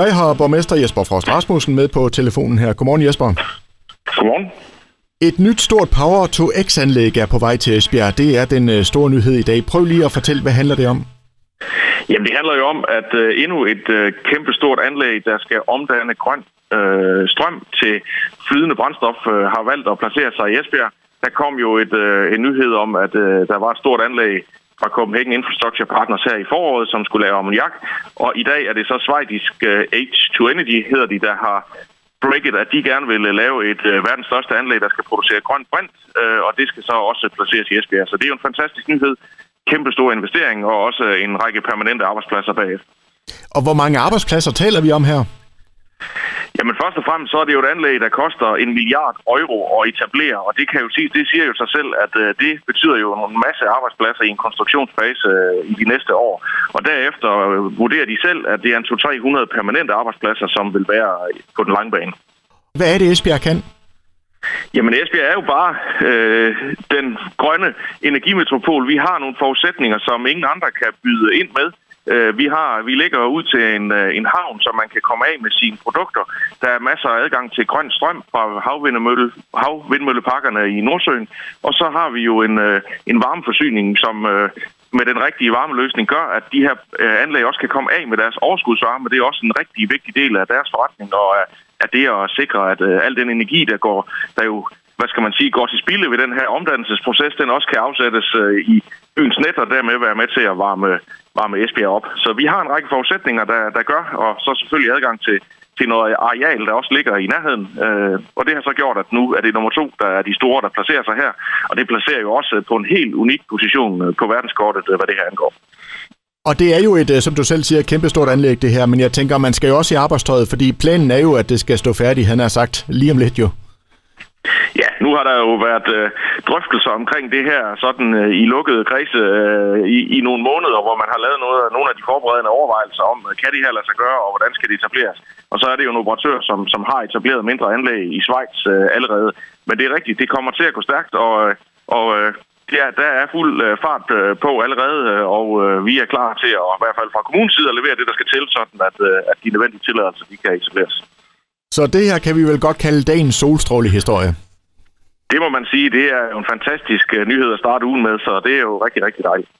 Jeg har borgmester Jesper Frost Rasmussen med på telefonen her. Godmorgen Jesper. Godmorgen. Et nyt stort Power to X-anlæg er på vej til Esbjerg. Det er den øh, store nyhed i dag. Prøv lige at fortælle, hvad handler det om? Jamen, det handler jo om, at uh, endnu et uh, kæmpestort anlæg, der skal omdanne grøn uh, strøm til flydende brændstof, uh, har valgt at placere sig i Esbjerg. Der kom jo et, uh, en nyhed om, at uh, der var et stort anlæg fra Copenhagen Infrastructure Partners her i foråret, som skulle lave ammoniak. Og i dag er det så svejtisk H2 eh, Energy, hedder de, der har breaket, at de gerne vil eh, lave et uh, verdens største anlæg, der skal producere grønt brint, uh, og det skal så også placeres i Esbjerg. Så det er jo en fantastisk nyhed. Kæmpe stor investering, og også en række permanente arbejdspladser bagefter. Og hvor mange arbejdspladser taler vi om her? Jamen først og fremmest så er det jo et anlæg, der koster en milliard euro at etablere, og det kan jo sige, det siger jo sig selv, at uh, det betyder jo en masse arbejdspladser i en konstruktionsfase uh, i de næste år. Og derefter uh, vurderer de selv, at det er en 200-300 permanente arbejdspladser, som vil være på den lange bane. Hvad er det, Esbjerg kan? Jamen Esbjerg er jo bare øh, den grønne energimetropol. Vi har nogle forudsætninger, som ingen andre kan byde ind med. Øh, vi, har, vi ligger ud til en, øh, en havn, så man kan komme af med sine produkter. Der er masser af adgang til grøn strøm fra havvindmølle, havvindmølleparkerne i Nordsøen. Og så har vi jo en, øh, en varmeforsyning, som med den rigtige varmeløsning gør, at de her anlæg også kan komme af med deres overskudsvarme. Det er også en rigtig vigtig del af deres forretning, og at det at sikre, at al den energi, der går, der jo hvad skal man sige, går til spilde ved den her omdannelsesproces, den også kan afsættes øh, i byens net og dermed være med til at varme, varme Esbjerg op. Så vi har en række forudsætninger, der, der gør, og så selvfølgelig adgang til, til noget areal, der også ligger i nærheden. Øh, og det har så gjort, at nu er det nummer to, der er de store, der placerer sig her. Og det placerer jo også på en helt unik position øh, på verdenskortet, øh, hvad det her angår. Og det er jo et, øh, som du selv siger, kæmpestort anlæg det her, men jeg tænker, man skal jo også i arbejdstøjet, fordi planen er jo, at det skal stå færdigt, han har sagt, lige om lidt jo. Nu har der jo været øh, drøftelser omkring det her sådan øh, i lukkede kredse øh, i, i nogle måneder, hvor man har lavet noget, nogle af de forberedende overvejelser om, øh, kan det her lade sig gøre, og hvordan skal det etableres. Og så er det jo en operatør, som, som har etableret mindre anlæg i Schweiz øh, allerede. Men det er rigtigt, det kommer til at gå stærkt, og, øh, og øh, Ja, der er fuld øh, fart øh, på allerede, øh, og øh, vi er klar til at, i hvert fald fra kommunens side, at levere det, der skal til, sådan at, øh, at de nødvendige tilladelser de kan etableres. Så det her kan vi vel godt kalde dagens solstrålehistorie? Det må man sige, det er jo en fantastisk øh, nyhed at starte ugen med, så det er jo rigtig, rigtig dejligt.